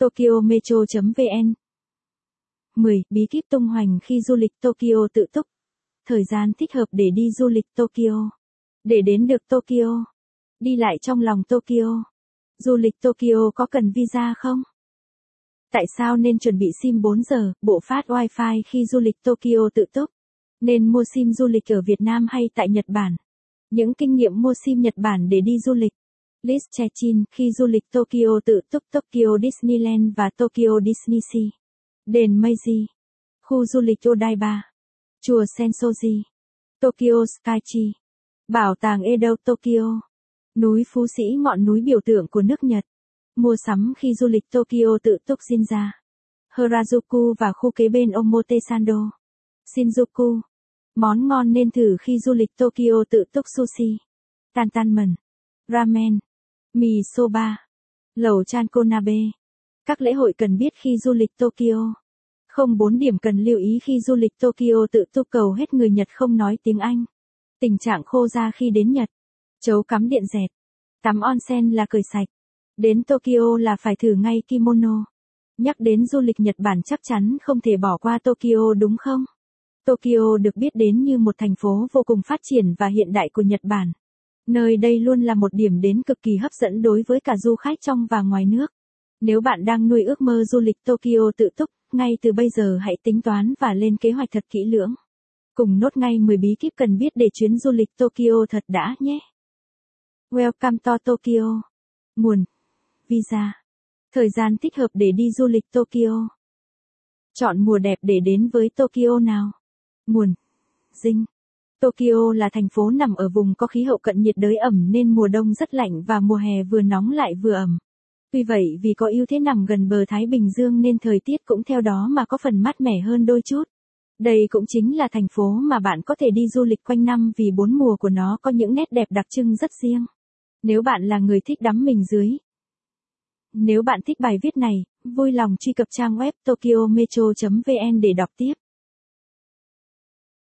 tokyometro.vn 10. Bí kíp tung hoành khi du lịch Tokyo tự túc. Thời gian thích hợp để đi du lịch Tokyo. Để đến được Tokyo. Đi lại trong lòng Tokyo. Du lịch Tokyo có cần visa không? Tại sao nên chuẩn bị SIM 4 giờ, bộ phát Wi-Fi khi du lịch Tokyo tự túc? Nên mua SIM du lịch ở Việt Nam hay tại Nhật Bản? Những kinh nghiệm mua SIM Nhật Bản để đi du lịch. Liz Chechin khi du lịch Tokyo tự túc Tokyo Disneyland và Tokyo Disney Sea. Đền Meiji. Khu du lịch Odaiba. Chùa Sensoji. Tokyo Skytree. Bảo tàng Edo, Tokyo. Núi Phú Sĩ, ngọn núi biểu tượng của nước Nhật. Mua sắm khi du lịch Tokyo tự túc Shinja. Harajuku và khu kế bên Omotesando. Shinjuku. Món ngon nên thử khi du lịch Tokyo tự túc sushi. Tantanmen. Ramen. Mì soba. Lẩu chan konabe. Các lễ hội cần biết khi du lịch Tokyo. Không bốn điểm cần lưu ý khi du lịch Tokyo tự túc cầu hết người Nhật không nói tiếng Anh. Tình trạng khô da khi đến Nhật. Chấu cắm điện dẹt. Tắm onsen là cười sạch. Đến Tokyo là phải thử ngay kimono. Nhắc đến du lịch Nhật Bản chắc chắn không thể bỏ qua Tokyo đúng không? Tokyo được biết đến như một thành phố vô cùng phát triển và hiện đại của Nhật Bản. Nơi đây luôn là một điểm đến cực kỳ hấp dẫn đối với cả du khách trong và ngoài nước. Nếu bạn đang nuôi ước mơ du lịch Tokyo tự túc, ngay từ bây giờ hãy tính toán và lên kế hoạch thật kỹ lưỡng. Cùng nốt ngay 10 bí kíp cần biết để chuyến du lịch Tokyo thật đã nhé. Welcome to Tokyo. Nguồn Visa. Thời gian thích hợp để đi du lịch Tokyo. Chọn mùa đẹp để đến với Tokyo nào. Nguồn Dinh. Tokyo là thành phố nằm ở vùng có khí hậu cận nhiệt đới ẩm nên mùa đông rất lạnh và mùa hè vừa nóng lại vừa ẩm. Tuy vậy vì có ưu thế nằm gần bờ Thái Bình Dương nên thời tiết cũng theo đó mà có phần mát mẻ hơn đôi chút. Đây cũng chính là thành phố mà bạn có thể đi du lịch quanh năm vì bốn mùa của nó có những nét đẹp đặc trưng rất riêng. Nếu bạn là người thích đắm mình dưới. Nếu bạn thích bài viết này, vui lòng truy cập trang web tokyometro.vn để đọc tiếp.